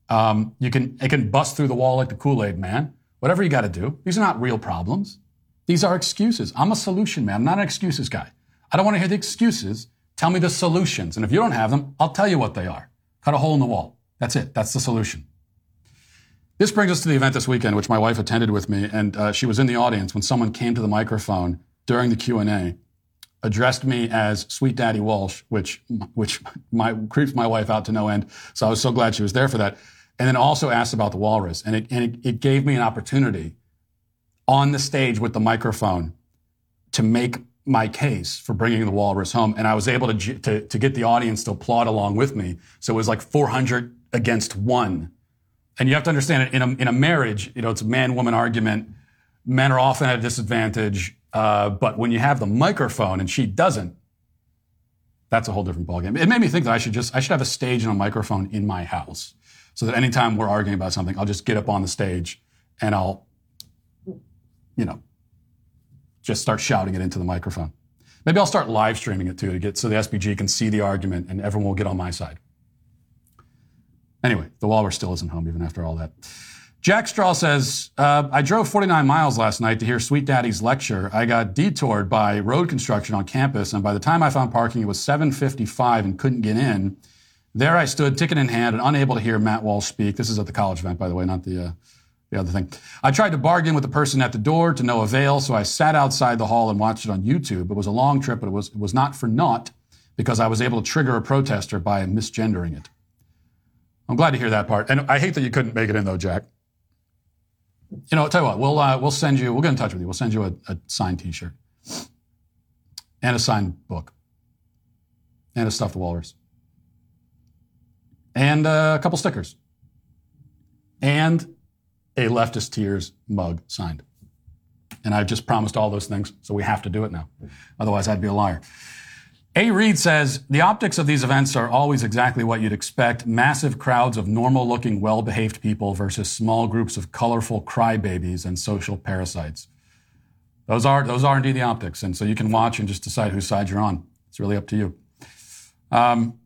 Um, you can, it can bust through the wall like the Kool-Aid man. Whatever you got to do. These are not real problems. These are excuses. I'm a solution man. I'm not an excuses guy. I don't want to hear the excuses. Tell me the solutions. And if you don't have them, I'll tell you what they are. Cut a hole in the wall. That's it. That's the solution. This brings us to the event this weekend, which my wife attended with me, and uh, she was in the audience when someone came to the microphone during the Q and A, addressed me as Sweet Daddy Walsh, which which my, creeps my wife out to no end. So I was so glad she was there for that, and then also asked about the walrus, and it and it, it gave me an opportunity on the stage with the microphone to make my case for bringing the walrus home. And I was able to, to, to, get the audience to applaud along with me. So it was like 400 against one. And you have to understand it in a, in a marriage, you know, it's a man woman argument. Men are often at a disadvantage. Uh, but when you have the microphone and she doesn't, that's a whole different ballgame. It made me think that I should just, I should have a stage and a microphone in my house so that anytime we're arguing about something, I'll just get up on the stage and I'll, you know, just start shouting it into the microphone. Maybe I'll start live streaming it too to get so the SBG can see the argument and everyone will get on my side. Anyway, the Walrus still isn't home even after all that. Jack Straw says, uh, I drove 49 miles last night to hear Sweet Daddy's lecture. I got detoured by road construction on campus, and by the time I found parking, it was 7:55 and couldn't get in. There I stood, ticket in hand, and unable to hear Matt Walsh speak. This is at the college event, by the way, not the uh, the other thing. I tried to bargain with the person at the door to no avail, so I sat outside the hall and watched it on YouTube. It was a long trip, but it was, it was not for naught because I was able to trigger a protester by misgendering it. I'm glad to hear that part. And I hate that you couldn't make it in though, Jack. You know, tell you what, we'll, uh, we'll send you, we'll get in touch with you. We'll send you a, a signed t-shirt and a signed book and a stuffed walrus and uh, a couple stickers and a leftist tears mug signed. And I've just promised all those things, so we have to do it now. Otherwise, I'd be a liar. A. Reed says the optics of these events are always exactly what you'd expect massive crowds of normal looking, well behaved people versus small groups of colorful crybabies and social parasites. Those are, those are indeed the optics. And so you can watch and just decide whose side you're on. It's really up to you. Um,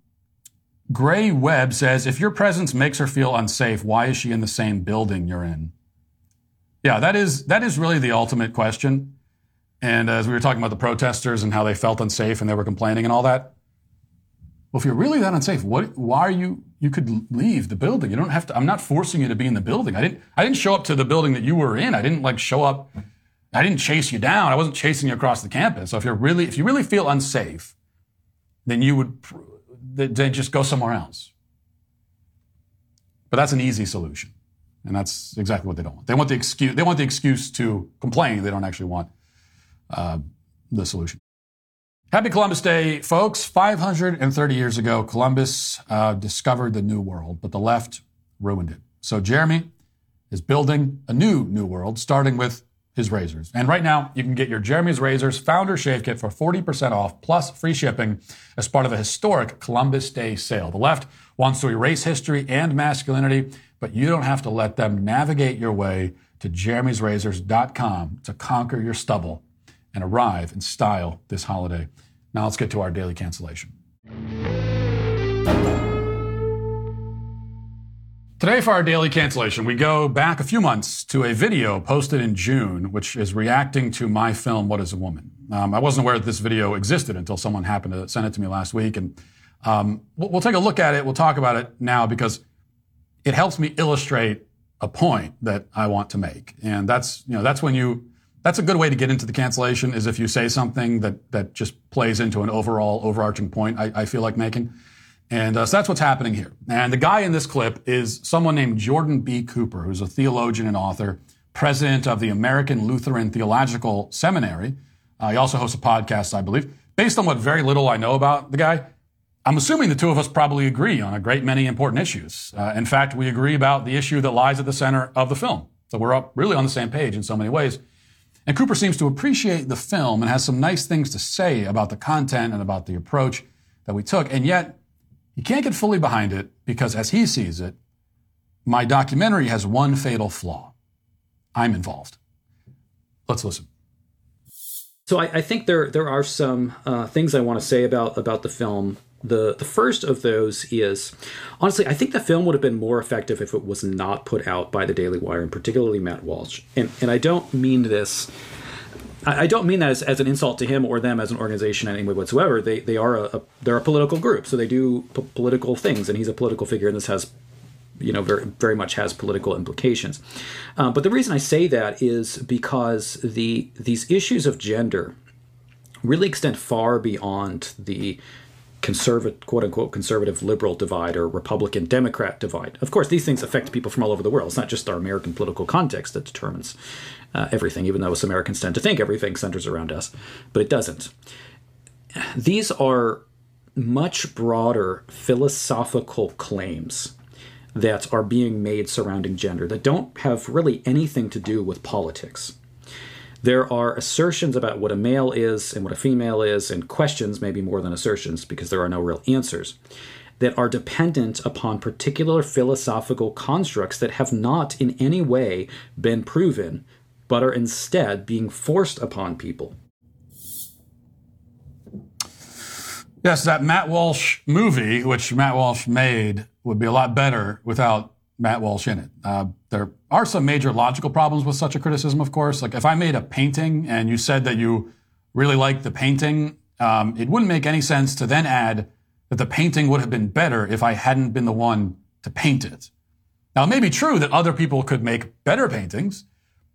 Gray Webb says, if your presence makes her feel unsafe, why is she in the same building you're in? Yeah, that is, that is really the ultimate question. And as we were talking about the protesters and how they felt unsafe and they were complaining and all that. Well, if you're really that unsafe, what, why are you, you could leave the building. You don't have to, I'm not forcing you to be in the building. I didn't, I didn't show up to the building that you were in. I didn't like show up I didn't chase you down. I wasn't chasing you across the campus. So if you're really, if you really feel unsafe, then you would, then just go somewhere else. But that's an easy solution. And that's exactly what they don't want. They want the excuse, they want the excuse to complain. They don't actually want uh, the solution. Happy Columbus Day, folks. 530 years ago, Columbus uh, discovered the New World, but the left ruined it. So Jeremy is building a new New World, starting with his razors. And right now, you can get your Jeremy's Razors Founder Shave Kit for 40% off plus free shipping as part of a historic Columbus Day sale. The left wants to erase history and masculinity, but you don't have to let them navigate your way to jeremysrazors.com to conquer your stubble and arrive in style this holiday. Now let's get to our daily cancellation. Today, for our daily cancellation, we go back a few months to a video posted in June, which is reacting to my film, What is a Woman? Um, I wasn't aware that this video existed until someone happened to send it to me last week. And um, we'll, we'll take a look at it. We'll talk about it now because it helps me illustrate a point that I want to make. And that's, you know, that's when you, that's a good way to get into the cancellation is if you say something that, that just plays into an overall overarching point I, I feel like making. And uh, so that's what's happening here. And the guy in this clip is someone named Jordan B. Cooper, who's a theologian and author, president of the American Lutheran Theological Seminary. Uh, he also hosts a podcast, I believe. Based on what very little I know about the guy, I'm assuming the two of us probably agree on a great many important issues. Uh, in fact, we agree about the issue that lies at the center of the film. So we're up really on the same page in so many ways. And Cooper seems to appreciate the film and has some nice things to say about the content and about the approach that we took. And yet, he can't get fully behind it because, as he sees it, my documentary has one fatal flaw. I'm involved. Let's listen. So I, I think there there are some uh, things I want to say about about the film. The the first of those is honestly, I think the film would have been more effective if it was not put out by the Daily Wire, and particularly Matt Walsh. And and I don't mean this I don't mean that as, as, an insult to him or them as an organization in any way whatsoever. They they are a, a they're a political group, so they do p- political things, and he's a political figure, and this has, you know, very very much has political implications. Uh, but the reason I say that is because the these issues of gender really extend far beyond the conservative, quote unquote, conservative liberal divide or Republican Democrat divide. Of course, these things affect people from all over the world. It's not just our American political context that determines uh, everything, even though us Americans tend to think everything centers around us, but it doesn't. These are much broader philosophical claims that are being made surrounding gender that don't have really anything to do with politics. There are assertions about what a male is and what a female is, and questions, maybe more than assertions, because there are no real answers, that are dependent upon particular philosophical constructs that have not in any way been proven, but are instead being forced upon people. Yes, that Matt Walsh movie, which Matt Walsh made, would be a lot better without Matt Walsh in it. Uh, there are some major logical problems with such a criticism, of course. Like if I made a painting and you said that you really liked the painting, um, it wouldn't make any sense to then add that the painting would have been better if I hadn't been the one to paint it. Now, it may be true that other people could make better paintings,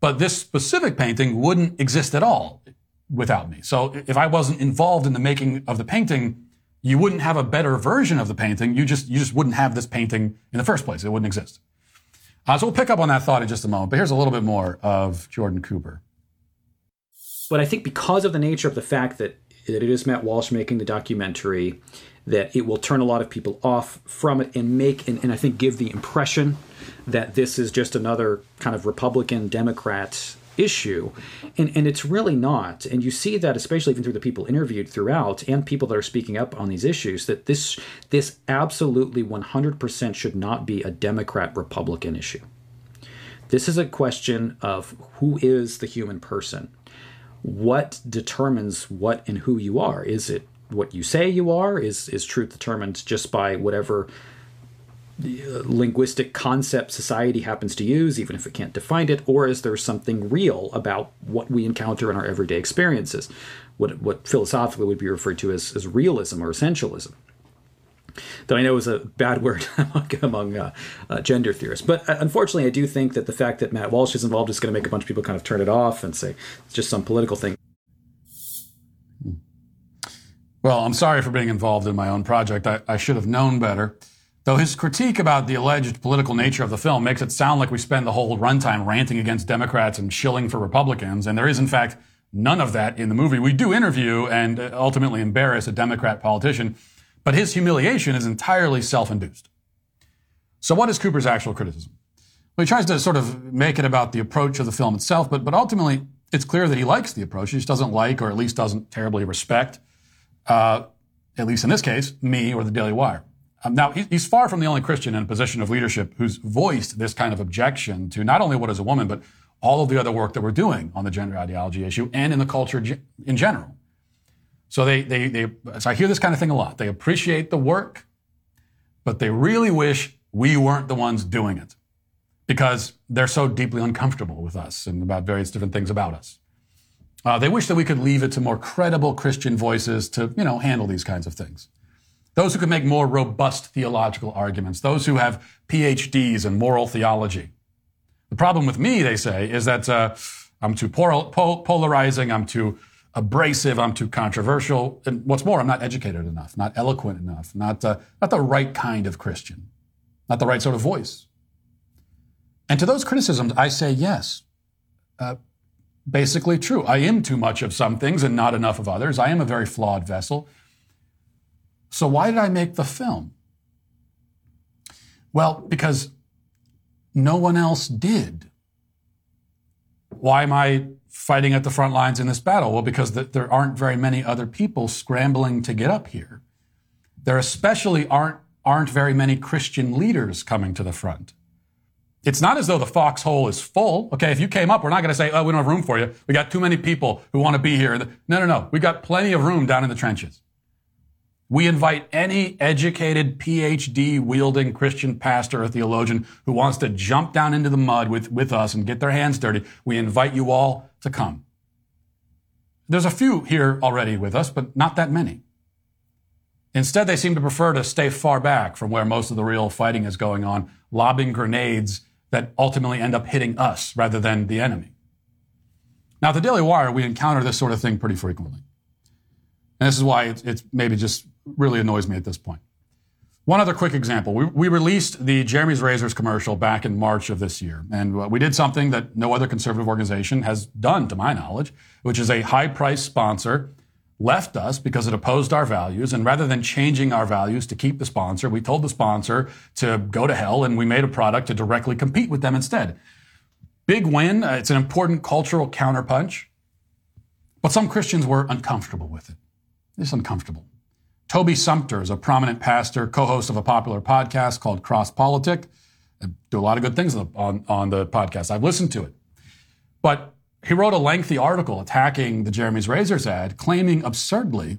but this specific painting wouldn't exist at all without me. So if I wasn't involved in the making of the painting, you wouldn't have a better version of the painting. You just, you just wouldn't have this painting in the first place. It wouldn't exist. Uh, so we'll pick up on that thought in just a moment. But here's a little bit more of Jordan Cooper. But I think because of the nature of the fact that, that it is Matt Walsh making the documentary, that it will turn a lot of people off from it and make, and, and I think give the impression that this is just another kind of Republican Democrat issue. And and it's really not. And you see that especially even through the people interviewed throughout and people that are speaking up on these issues that this this absolutely 100% should not be a democrat republican issue. This is a question of who is the human person. What determines what and who you are? Is it what you say you are? Is is truth determined just by whatever linguistic concept society happens to use, even if it can't define it, or is there something real about what we encounter in our everyday experiences? What, what philosophically would be referred to as, as realism or essentialism. that I know is a bad word among uh, uh, gender theorists. But uh, unfortunately, I do think that the fact that Matt Walsh is involved is going to make a bunch of people kind of turn it off and say it's just some political thing. Well, I'm sorry for being involved in my own project. I, I, should have known better. Though his critique about the alleged political nature of the film makes it sound like we spend the whole runtime ranting against Democrats and shilling for Republicans, and there is, in fact, none of that in the movie. We do interview and uh, ultimately embarrass a Democrat politician, but his humiliation is entirely self induced. So, what is Cooper's actual criticism? Well, he tries to sort of make it about the approach of the film itself, but, but ultimately, it's clear that he likes the approach. He just doesn't like, or at least doesn't terribly respect, uh, at least in this case, me or the Daily Wire. Um, now, he's far from the only Christian in a position of leadership who's voiced this kind of objection to not only what is a woman, but all of the other work that we're doing on the gender ideology issue and in the culture in general. So they, they, they, so I hear this kind of thing a lot. They appreciate the work, but they really wish we weren't the ones doing it because they're so deeply uncomfortable with us and about various different things about us. Uh, they wish that we could leave it to more credible Christian voices to, you know, handle these kinds of things. Those who can make more robust theological arguments, those who have PhDs in moral theology. The problem with me, they say, is that uh, I'm too polarizing, I'm too abrasive, I'm too controversial, and what's more, I'm not educated enough, not eloquent enough, not, uh, not the right kind of Christian, not the right sort of voice. And to those criticisms, I say yes. Uh, basically true. I am too much of some things and not enough of others. I am a very flawed vessel. So why did I make the film? Well, because no one else did. Why am I fighting at the front lines in this battle? Well, because the, there aren't very many other people scrambling to get up here. There especially aren't, aren't very many Christian leaders coming to the front. It's not as though the foxhole is full. Okay, if you came up, we're not going to say, oh, we don't have room for you. We got too many people who want to be here. No, no, no. We got plenty of room down in the trenches. We invite any educated PhD wielding Christian pastor or theologian who wants to jump down into the mud with, with us and get their hands dirty. We invite you all to come. There's a few here already with us, but not that many. Instead, they seem to prefer to stay far back from where most of the real fighting is going on, lobbing grenades that ultimately end up hitting us rather than the enemy. Now, at the Daily Wire, we encounter this sort of thing pretty frequently. And this is why it's, it's maybe just really annoys me at this point. One other quick example. We, we, released the Jeremy's Razors commercial back in March of this year. And uh, we did something that no other conservative organization has done, to my knowledge, which is a high price sponsor left us because it opposed our values. And rather than changing our values to keep the sponsor, we told the sponsor to go to hell and we made a product to directly compete with them instead. Big win. Uh, it's an important cultural counterpunch. But some Christians were uncomfortable with it. It's uncomfortable. Toby Sumpter is a prominent pastor, co-host of a popular podcast called Cross Politic. I do a lot of good things on, on the podcast. I've listened to it. But he wrote a lengthy article attacking the Jeremy's Razors ad, claiming absurdly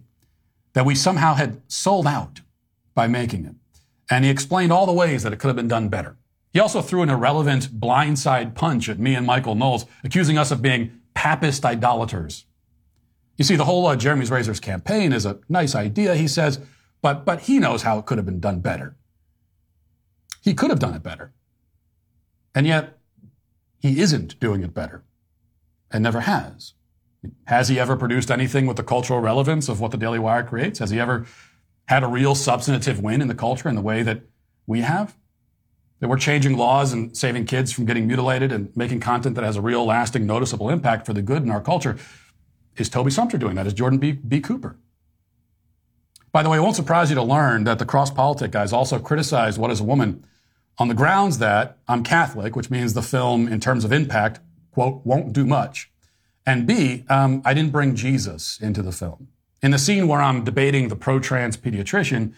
that we somehow had sold out by making it. And he explained all the ways that it could have been done better. He also threw an irrelevant blindside punch at me and Michael Knowles, accusing us of being papist idolaters. You see, the whole uh, Jeremy's Razors campaign is a nice idea, he says, but, but he knows how it could have been done better. He could have done it better. And yet, he isn't doing it better and never has. Has he ever produced anything with the cultural relevance of what the Daily Wire creates? Has he ever had a real substantive win in the culture in the way that we have? That we're changing laws and saving kids from getting mutilated and making content that has a real lasting, noticeable impact for the good in our culture. Is Toby Sumpter doing that? Is Jordan B. B. Cooper? By the way, it won't surprise you to learn that the cross politic guys also criticized What is a Woman on the grounds that I'm Catholic, which means the film, in terms of impact, quote, won't do much. And B, um, I didn't bring Jesus into the film. In the scene where I'm debating the pro trans pediatrician,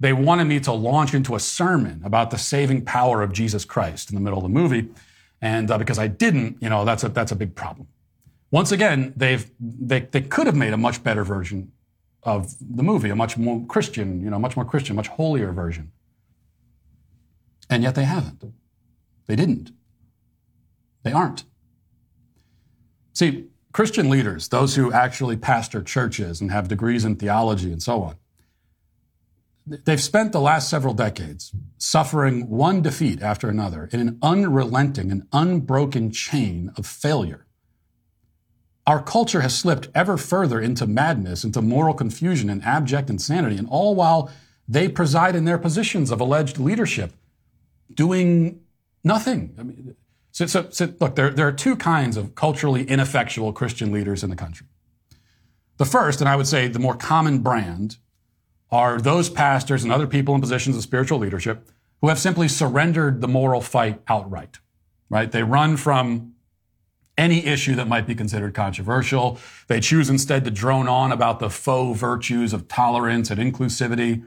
they wanted me to launch into a sermon about the saving power of Jesus Christ in the middle of the movie. And uh, because I didn't, you know, that's a, that's a big problem. Once again, they've, they, they could have made a much better version of the movie, a much more Christian, you know, much more Christian, much holier version. And yet they haven't. They didn't. They aren't. See, Christian leaders, those who actually pastor churches and have degrees in theology and so on, they've spent the last several decades suffering one defeat after another in an unrelenting and unbroken chain of failure. Our culture has slipped ever further into madness, into moral confusion and abject insanity, and all while they preside in their positions of alleged leadership, doing nothing. I mean, so, so, so look, there, there are two kinds of culturally ineffectual Christian leaders in the country. The first, and I would say the more common brand, are those pastors and other people in positions of spiritual leadership who have simply surrendered the moral fight outright, right? They run from any issue that might be considered controversial. They choose instead to drone on about the faux virtues of tolerance and inclusivity.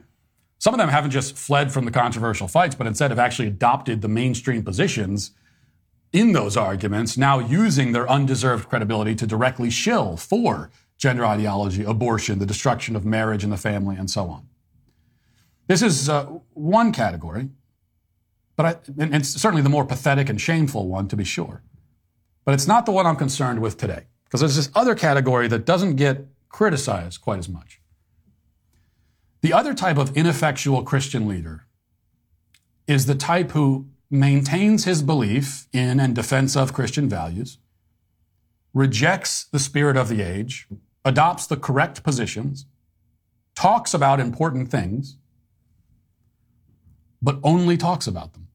Some of them haven't just fled from the controversial fights, but instead have actually adopted the mainstream positions in those arguments, now using their undeserved credibility to directly shill for gender ideology, abortion, the destruction of marriage and the family, and so on. This is uh, one category, but I, and, and certainly the more pathetic and shameful one, to be sure. But it's not the one I'm concerned with today, because there's this other category that doesn't get criticized quite as much. The other type of ineffectual Christian leader is the type who maintains his belief in and defense of Christian values, rejects the spirit of the age, adopts the correct positions, talks about important things, but only talks about them.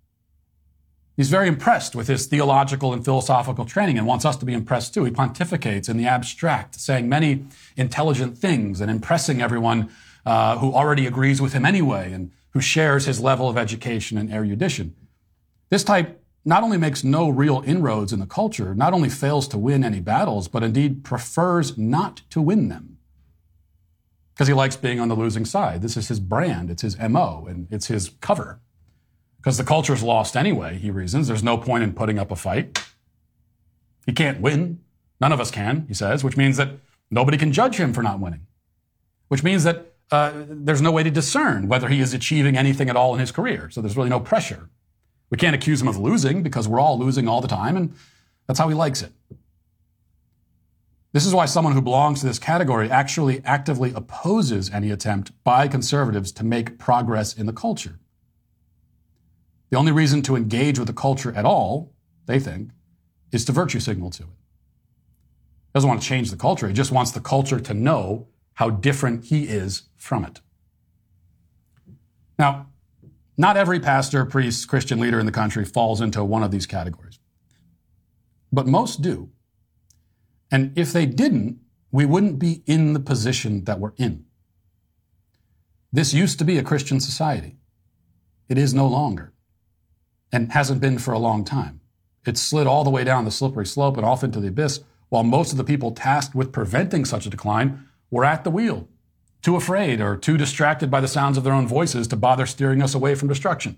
He's very impressed with his theological and philosophical training and wants us to be impressed too. He pontificates in the abstract, saying many intelligent things and impressing everyone uh, who already agrees with him anyway and who shares his level of education and erudition. This type not only makes no real inroads in the culture, not only fails to win any battles, but indeed prefers not to win them. Because he likes being on the losing side. This is his brand, it's his MO, and it's his cover. Because the culture's lost anyway, he reasons. There's no point in putting up a fight. He can't win. None of us can, he says, which means that nobody can judge him for not winning. Which means that uh, there's no way to discern whether he is achieving anything at all in his career. So there's really no pressure. We can't accuse him of losing because we're all losing all the time, and that's how he likes it. This is why someone who belongs to this category actually actively opposes any attempt by conservatives to make progress in the culture. The only reason to engage with the culture at all, they think, is to virtue signal to it. He doesn't want to change the culture. He just wants the culture to know how different he is from it. Now, not every pastor, priest, Christian leader in the country falls into one of these categories, but most do. And if they didn't, we wouldn't be in the position that we're in. This used to be a Christian society. It is no longer and hasn't been for a long time. It slid all the way down the slippery slope and off into the abyss, while most of the people tasked with preventing such a decline were at the wheel too afraid or too distracted by the sounds of their own voices to bother steering us away from destruction.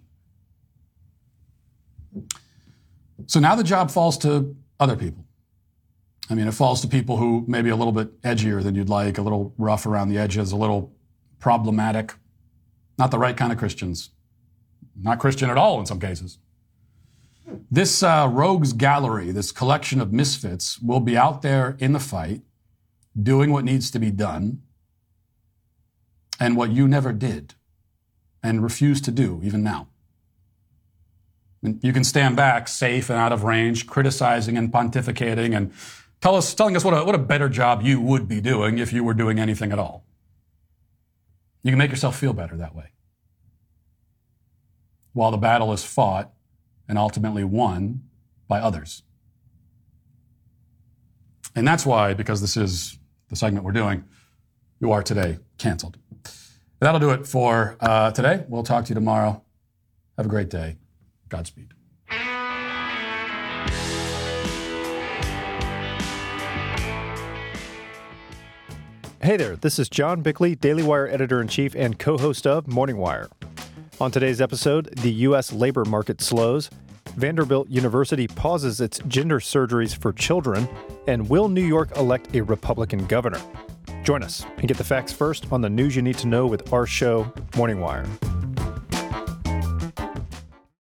So now the job falls to other people. I mean, it falls to people who may be a little bit edgier than you'd like, a little rough around the edges, a little problematic, not the right kind of Christians, not Christian at all in some cases. This uh, rogues gallery, this collection of misfits, will be out there in the fight, doing what needs to be done, and what you never did and refuse to do even now. You can stand back, safe and out of range, criticizing and pontificating and tell us, telling us what a, what a better job you would be doing if you were doing anything at all. You can make yourself feel better that way. While the battle is fought and ultimately won by others. And that's why, because this is the segment we're doing, you are today canceled. That'll do it for uh, today. We'll talk to you tomorrow. Have a great day. Godspeed. Hey there, this is John Bickley, Daily Wire editor in chief and co host of Morning Wire. On today's episode, the U.S. labor market slows, Vanderbilt University pauses its gender surgeries for children, and will New York elect a Republican governor? Join us and get the facts first on the news you need to know with our show, Morning Wire.